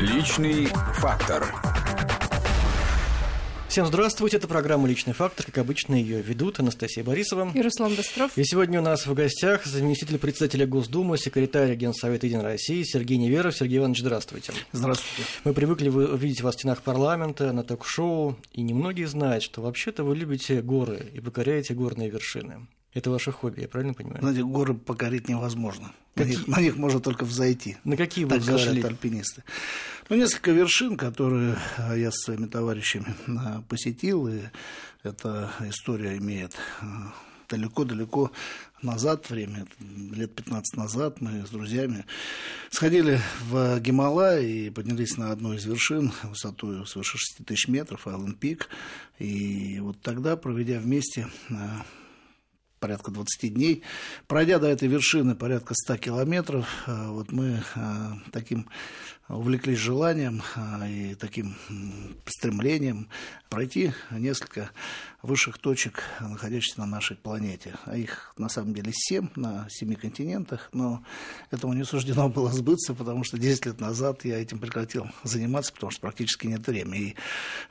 Личный фактор. Всем здравствуйте, это программа «Личный фактор». Как обычно, ее ведут Анастасия Борисова и Руслан Быстров. И сегодня у нас в гостях заместитель председателя Госдумы, секретарь Генсовета Единой России Сергей Неверов. Сергей Иванович, здравствуйте. Здравствуйте. Мы привыкли видеть вас в стенах парламента, на ток-шоу, и немногие знают, что вообще-то вы любите горы и покоряете горные вершины. Это ваше хобби, я правильно понимаю? Знаете, горы покорить невозможно. Какие? На, них, на них можно только взойти. На какие вы так взошли? говорят альпинисты. Ну, несколько вершин, которые а, я со своими товарищами а, посетил, и эта история имеет а, далеко-далеко назад время, лет 15 назад, мы с друзьями сходили в Гималай и поднялись на одну из вершин высотой свыше 6 тысяч метров, Аллен Пик. И вот тогда, проведя вместе порядка 20 дней. Пройдя до этой вершины порядка 100 километров, э, вот мы э, таким увлеклись желанием а, и таким стремлением пройти несколько высших точек, находящихся на нашей планете. А их на самом деле семь на семи континентах, но этому не суждено было сбыться, потому что 10 лет назад я этим прекратил заниматься, потому что практически нет времени. И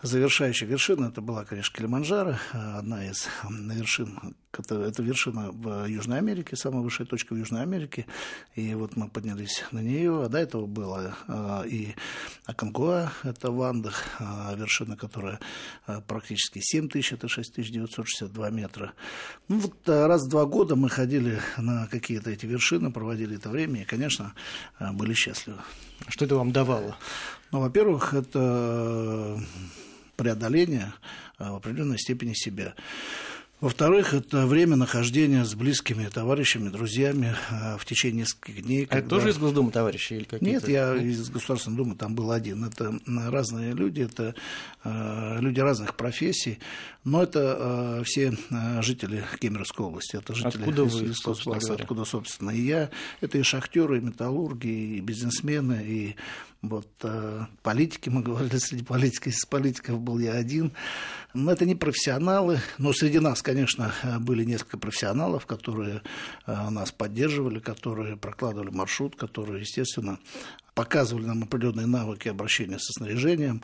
завершающая вершина, это была, конечно, Килиманджаро, одна из вершин, это, это вершина в Южной Америке, самая высшая точка в Южной Америке, и вот мы поднялись на нее, а до этого было а, и Аконгуа, это в Андах, а, вершина, которая а, практически 7 тысяч, это 6962 метра. Ну, вот раз в два года мы ходили на какие-то эти вершины, проводили это время и, конечно, были счастливы. Что это вам давало? Ну, во-первых, это преодоление в определенной степени себя. Во-вторых, это время нахождения с близкими товарищами, друзьями э, в течение нескольких дней. А когда... это тоже из Госдумы товарищи или какие-то? Нет, я из Государственной Думы, там был один. Это разные люди, это э, люди разных профессий, но это э, все жители Кемеровской области. Это жители откуда вы, из, собственно, откуда, собственно, и я. Это и шахтеры, и металлурги, и бизнесмены, и вот э, политики, мы говорили, среди политиков, из политиков был я один. Но это не профессионалы, но среди нас, конечно, были несколько профессионалов, которые э, нас поддерживали, которые прокладывали маршрут, которые, естественно, показывали нам определенные навыки обращения со снаряжением.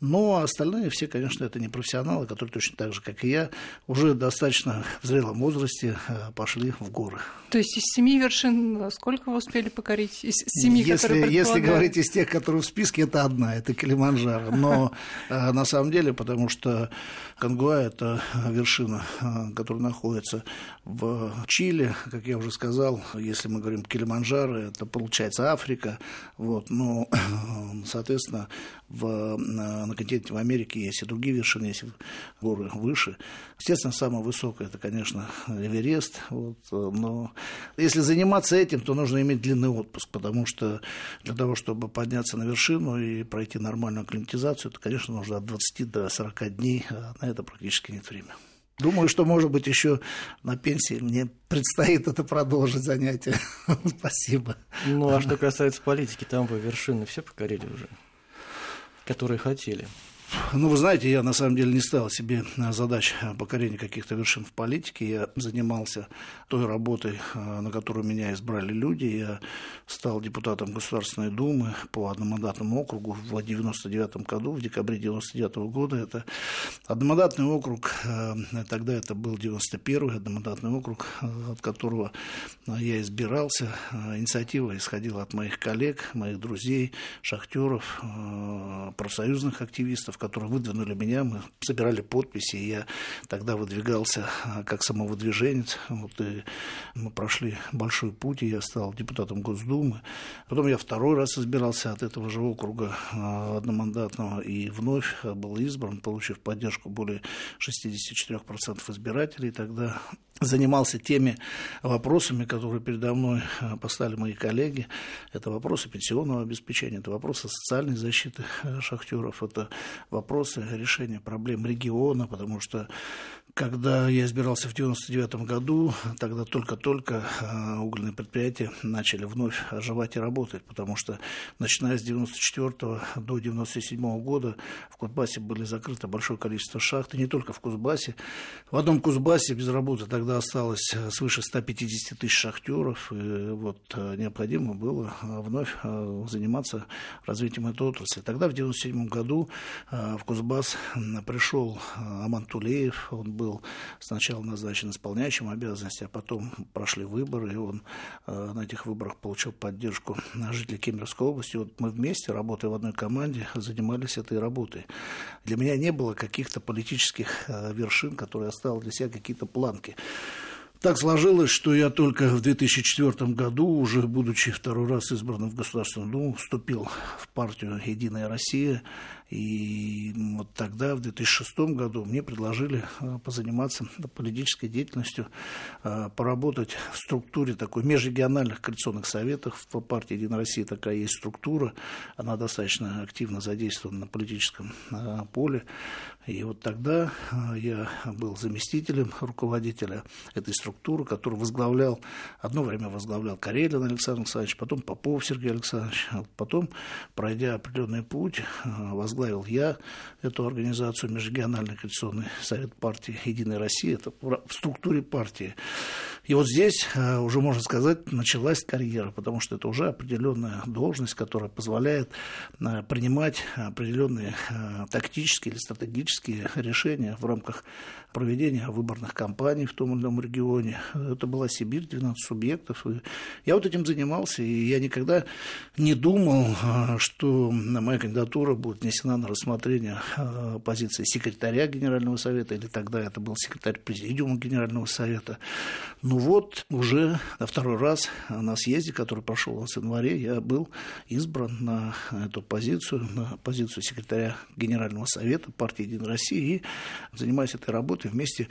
Но остальные все, конечно, это не профессионалы, которые точно так же, как и я, уже достаточно в зрелом возрасте э, пошли в горы. То есть из семи вершин сколько вы успели покорить? Из семи, если, которые если говорить из тех, которые в списке, это одна, это Килиманджаро. Но э, на самом деле, потому что Конгуа – это вершина, э, которая находится в Чили, как я уже сказал, если мы говорим Килиманджаро, это получается Африка, вот, вот, но, соответственно, в, на, континенте в Америке есть и другие вершины, есть горы выше. Естественно, самая высокая это, конечно, Эверест. Вот, но если заниматься этим, то нужно иметь длинный отпуск, потому что для того, чтобы подняться на вершину и пройти нормальную акклиматизацию, это, конечно, нужно от 20 до 40 дней, а на это практически нет времени. Думаю, что, может быть, еще на пенсии мне предстоит это продолжить занятие. Спасибо. Ну, а что касается политики, там вы вершины все покорили уже, которые хотели. Ну, вы знаете, я на самом деле не ставил себе задач покорения каких-то вершин в политике. Я занимался той работой, э, на которую меня избрали люди. Я стал депутатом Государственной Думы по одномандатному округу в 1999 году, в декабре 1999 года. Это одномандатный округ, тогда это был 91-й одномандатный округ, от которого я избирался. Инициатива исходила от моих коллег, моих друзей, шахтеров, профсоюзных активистов, которые выдвинули меня, мы собирали подписи, и я тогда выдвигался а, как самовыдвиженец. Вот, и мы прошли большой путь, и я стал депутатом Госдумы. Потом я второй раз избирался от этого же округа а, одномандатного, и вновь был избран, получив поддержку более 64% избирателей. Тогда занимался теми вопросами, которые передо мной а, поставили мои коллеги. Это вопросы пенсионного обеспечения, это вопросы социальной защиты шахтеров, это вопросы решения проблем региона, потому что когда я избирался в 1999 году, тогда только-только а, угольные предприятия начали вновь оживать и работать, потому что начиная с 1994 до 1997 года в Кузбассе были закрыты большое количество шахт, и не только в Кузбассе. В одном Кузбассе без работы тогда осталось свыше 150 тысяч шахтеров, и вот а, необходимо было вновь заниматься развитием этой отрасли. Тогда, в 1997 году, в Кузбасс пришел Аман Тулеев, он был сначала назначен исполняющим обязанности, а потом прошли выборы, и он э, на этих выборах получил поддержку жителей Кемеровской области. Вот мы вместе, работая в одной команде, занимались этой работой. Для меня не было каких-то политических вершин, которые оставил для себя какие-то планки. Так сложилось, что я только в 2004 году, уже будучи второй раз избранным в Государственную Думу, вступил в партию «Единая Россия», и вот тогда, в 2006 году, мне предложили э, позаниматься политической деятельностью, э, поработать в структуре такой межрегиональных коалиционных советов. В партии «Единая Россия» такая есть структура, она достаточно активно задействована на политическом э, поле. И вот тогда я был заместителем руководителя этой структуры, который возглавлял, одно время возглавлял Карелин Александр Александрович, потом Попов Сергей Александрович, потом, пройдя определенный путь, возглавил возглавил я эту организацию, Межрегиональный коалиционный совет партии «Единая Россия». Это в структуре партии. И вот здесь э, уже, можно сказать, началась карьера, потому что это уже определенная должность, которая позволяет э, принимать определенные э, тактические или стратегические решения в рамках проведения выборных кампаний в том или ином регионе. Это была Сибирь, 12 субъектов. Я вот этим занимался, и я никогда не думал, что моя кандидатура будет внесена на рассмотрение позиции секретаря Генерального совета, или тогда это был секретарь президиума Генерального совета. Ну вот уже на второй раз на съезде, который прошел у нас в январе, я был избран на эту позицию, на позицию секретаря Генерального совета партии «Единая Россия» и занимаюсь этой работой вместе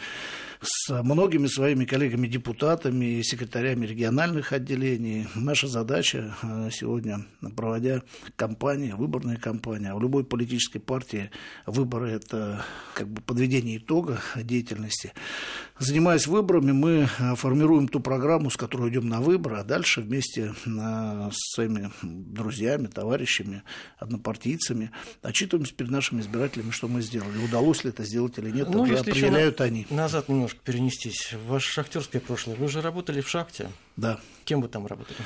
с многими своими коллегами-депутатами и секретарями региональных отделений. Наша задача э, сегодня, проводя кампании, выборные кампании, а у любой политической партии выборы – это как бы подведение итога деятельности. Занимаясь выборами, мы формируем ту программу, с которой идем на выборы, а дальше вместе э, с своими друзьями, товарищами, однопартийцами отчитываемся перед нашими избирателями, что мы сделали. Удалось ли это сделать или нет, ну, уже определяют они. Назад немножко перенестись. Ваше шахтерское прошлое. Вы же работали в шахте. Да. Кем вы там работали?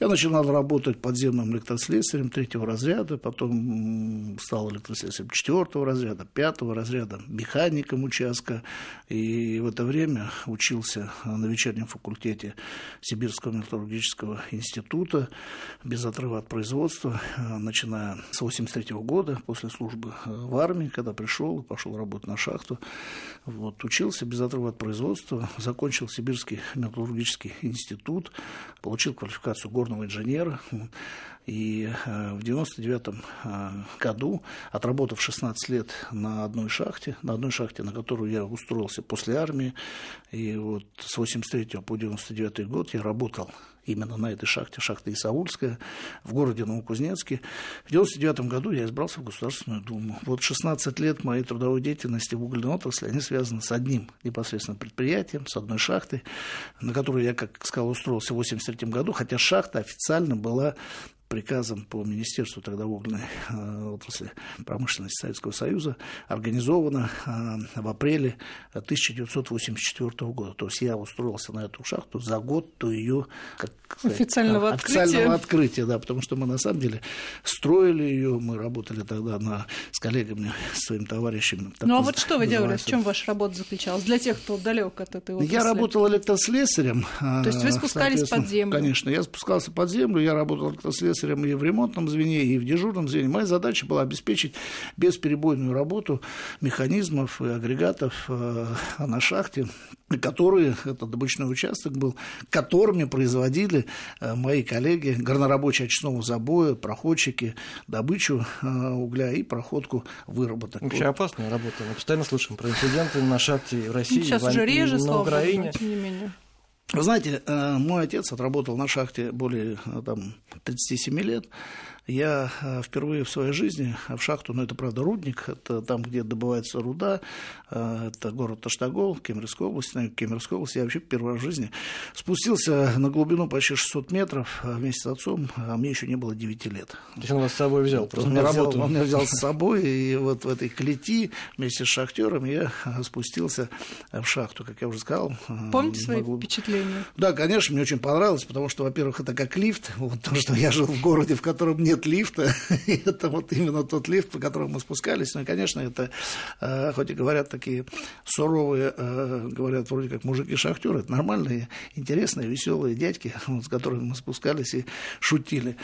Я начинал работать подземным электрослесарем третьего разряда, потом стал электрослесарем четвертого разряда, пятого разряда, механиком участка. И в это время учился на вечернем факультете Сибирского металлургического института без отрыва от производства, начиная с 83 года, после службы в армии, когда пришел и пошел работать на шахту. Вот, учился без отрыва от производства, закончил Сибирский металлургический институт, получил квалификацию горного инженера. И э, в 99 э, году, отработав 16 лет на одной шахте, на одной шахте, на которую я устроился после армии, и вот с 83 по 99 год я работал именно на этой шахте, шахта Исаульская, в городе Новокузнецке. В 1999 году я избрался в Государственную Думу. Вот 16 лет моей трудовой деятельности в угольной отрасли, они связаны с одним непосредственно предприятием, с одной шахтой, на которую я, как сказал, устроился в 1983 году, хотя шахта официально была приказом по Министерству тогда угольной э, отрасли промышленности Советского Союза организована э, в апреле 1984 года. То есть я устроился на эту шахту за год до ее как сказать, официального, официального открытия. открытия, да, потому что мы на самом деле строили ее, мы работали тогда на, с коллегами, с своими товарищами. Ну а вот что вы делали, в чем ваша работа заключалась для тех, кто далек от этой отрасли? Я работал электрослесарем. То есть вы спускались под землю? Конечно, я спускался под землю, я работал электрослесарем слесарем и в ремонтном звене, и в дежурном звене. Моя задача была обеспечить бесперебойную работу механизмов и агрегатов э, на шахте, которые, это добычный участок был, которыми производили э, мои коллеги, горнорабочие очистного забоя, проходчики, добычу э, угля и проходку выработок. Вообще вот. опасная работа. Мы постоянно слышим про инциденты на шахте в России, Сейчас в, уже реже, на Украине. Богу, тем не менее. Вы знаете, э, мой отец отработал на шахте более э, там, 37 лет. Я э, впервые в своей жизни в шахту, ну это правда рудник, это там, где добывается руда, э, это город Таштагол, Кемеровская область, на Кемеровской области, я вообще первый раз в жизни спустился на глубину почти 600 метров вместе с отцом, а мне еще не было 9 лет. То есть он вас с собой взял, просто он, меня взял, он меня взял с собой, и вот в этой клети вместе с шахтером я спустился в шахту, как я уже сказал. Помните свои могу... впечатления? Да, конечно, мне очень понравилось, потому что, во-первых, это как лифт, вот, потому что я жил в городе, в котором нет лифта, это вот именно тот лифт, по которому мы спускались, ну и, конечно, это, э, хоть и говорят такие суровые, э, говорят вроде как мужики-шахтеры, это нормальные, интересные, веселые дядьки, с которыми мы спускались и шутили.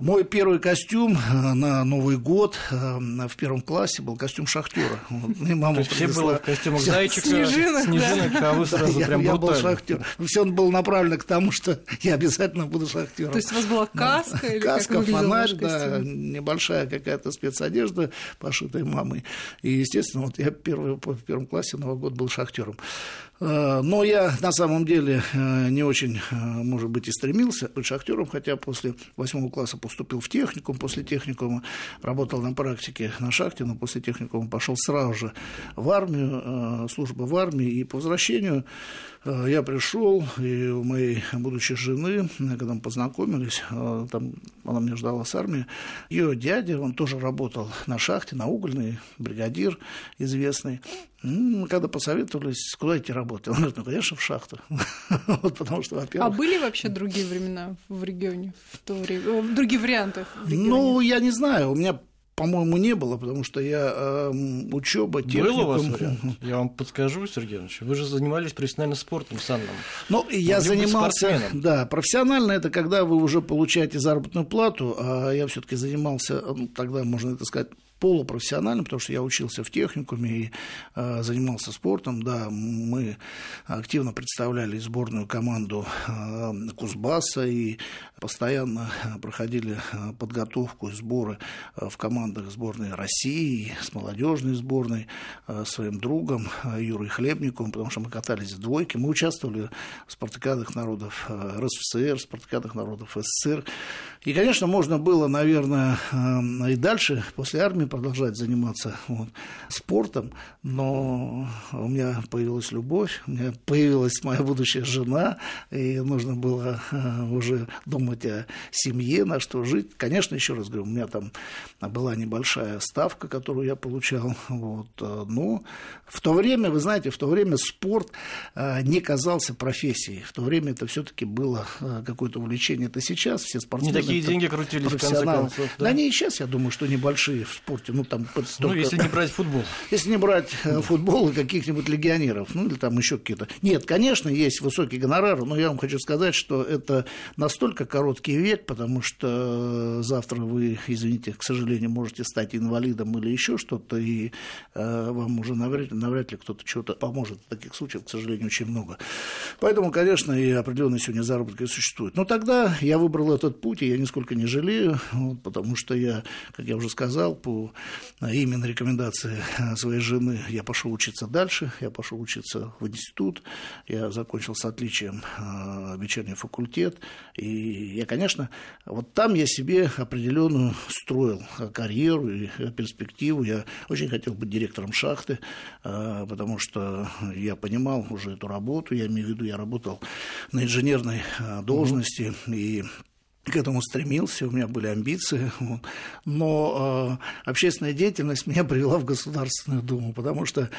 Мой первый костюм э, на Новый год э, в первом классе был костюм шахтера. Вот, мама То есть все было в костюмах зайчика, снежинок, снежинок да. а вы сразу я, прям я был шахтер. Все он был направлен к тому, что я обязательно буду шахтером. То есть у вас была каска? Да. Или каска, фонарь, да, небольшая какая-то спецодежда, пошитая мамой. И, естественно, вот я первый, в первом классе Новый год был шахтером. Э, но я на самом деле не очень, может быть, и стремился быть шахтером, хотя после восьмого класса поступил в техникум, после техникума работал на практике на шахте, но после техникума пошел сразу же в армию, э, служба в армии, и по возвращению э, я пришел, и у моей будущей жены, когда мы познакомились, э, там она меня ждала с армии, ее дядя, он тоже работал на шахте, на угольной, бригадир известный, мы когда посоветовались, куда идти работать, он говорит, ну, конечно, в шахту. вот потому что, во-первых... А были вообще другие времена в регионе, в то время, другие варианты? Ну, я не знаю, у меня по-моему, не было, потому что я э, учеба, техникум... Был у вас вариант? Я вам подскажу, Сергей Иванович. Вы же занимались профессиональным спортом санным. Ну, я занимался... Да, профессионально это когда вы уже получаете заработную плату, а я все таки занимался, ну, тогда, можно это сказать, полупрофессионально, потому что я учился в техникуме и э, занимался спортом. Да, мы активно представляли сборную команду э, Кузбасса и постоянно проходили э, подготовку и сборы в командах сборной России, с молодежной сборной, э, своим другом Юрой Хлебником, потому что мы катались в двойке. Мы участвовали в спартакиадах народов РСФСР, спартакиадах народов СССР. И, конечно, можно было, наверное, и дальше, после армии, продолжать заниматься вот, спортом, но у меня появилась любовь, у меня появилась моя будущая жена, и нужно было уже думать о семье, на что жить. Конечно, еще раз говорю, у меня там была небольшая ставка, которую я получал, вот, но в то время, вы знаете, в то время спорт не казался профессией, в то время это все-таки было какое-то увлечение, это сейчас все спортсмены такие деньги крутились, в конце концов. Да? да они и сейчас, я думаю, что небольшие в спорте. Ну, там, ну только... если не брать футбол. Если не брать э, футбол и каких-нибудь легионеров, ну, или там еще какие-то. Нет, конечно, есть высокий гонорар, но я вам хочу сказать, что это настолько короткий век, потому что завтра вы, извините, к сожалению, можете стать инвалидом или еще что-то, и э, вам уже навряд, навряд ли кто-то чего-то поможет. Таких случаев, к сожалению, очень много. Поэтому, конечно, и определенные сегодня заработки существуют. Но тогда я выбрал этот путь, и я нисколько не жалею, вот, потому что я, как я уже сказал, по именно рекомендации своей жены. Я пошел учиться дальше, я пошел учиться в институт, я закончил с отличием э, вечерний факультет, и я, конечно, вот там я себе определенную строил карьеру и перспективу, я очень хотел быть директором шахты, э, потому что я понимал уже эту работу, я имею в виду, я работал на инженерной э, должности, mm-hmm. и к этому стремился, у меня были амбиции, но э, общественная деятельность меня привела в Государственную Думу, потому что,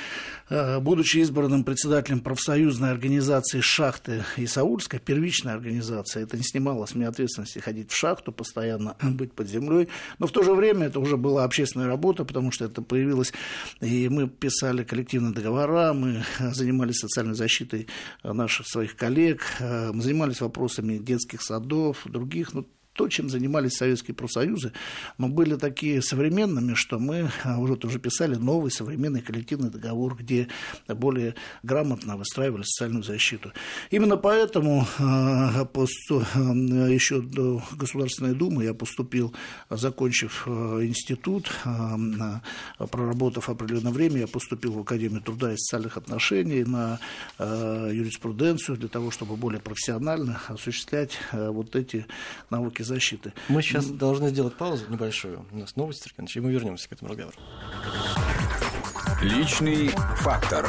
э, будучи избранным председателем профсоюзной организации «Шахты» и Саульской, первичной организации, это не снимало с меня ответственности ходить в шахту, постоянно быть под землей, но в то же время это уже была общественная работа, потому что это появилось, и мы писали коллективные договора, мы занимались социальной защитой наших своих коллег, мы занимались вопросами детских садов, других то, чем занимались советские профсоюзы, мы были такие современными, что мы а, уже тоже писали новый современный коллективный договор, где более грамотно выстраивали социальную защиту. Именно поэтому а, а, еще до Государственной Думы я поступил, закончив институт, проработав определенное время, я поступил в Академию труда и социальных отношений на юриспруденцию для того, чтобы более профессионально осуществлять вот эти навыки защиты. Мы сейчас должны сделать паузу небольшую. У нас новости, Сергей Иванович, и мы вернемся к этому разговору. Личный фактор.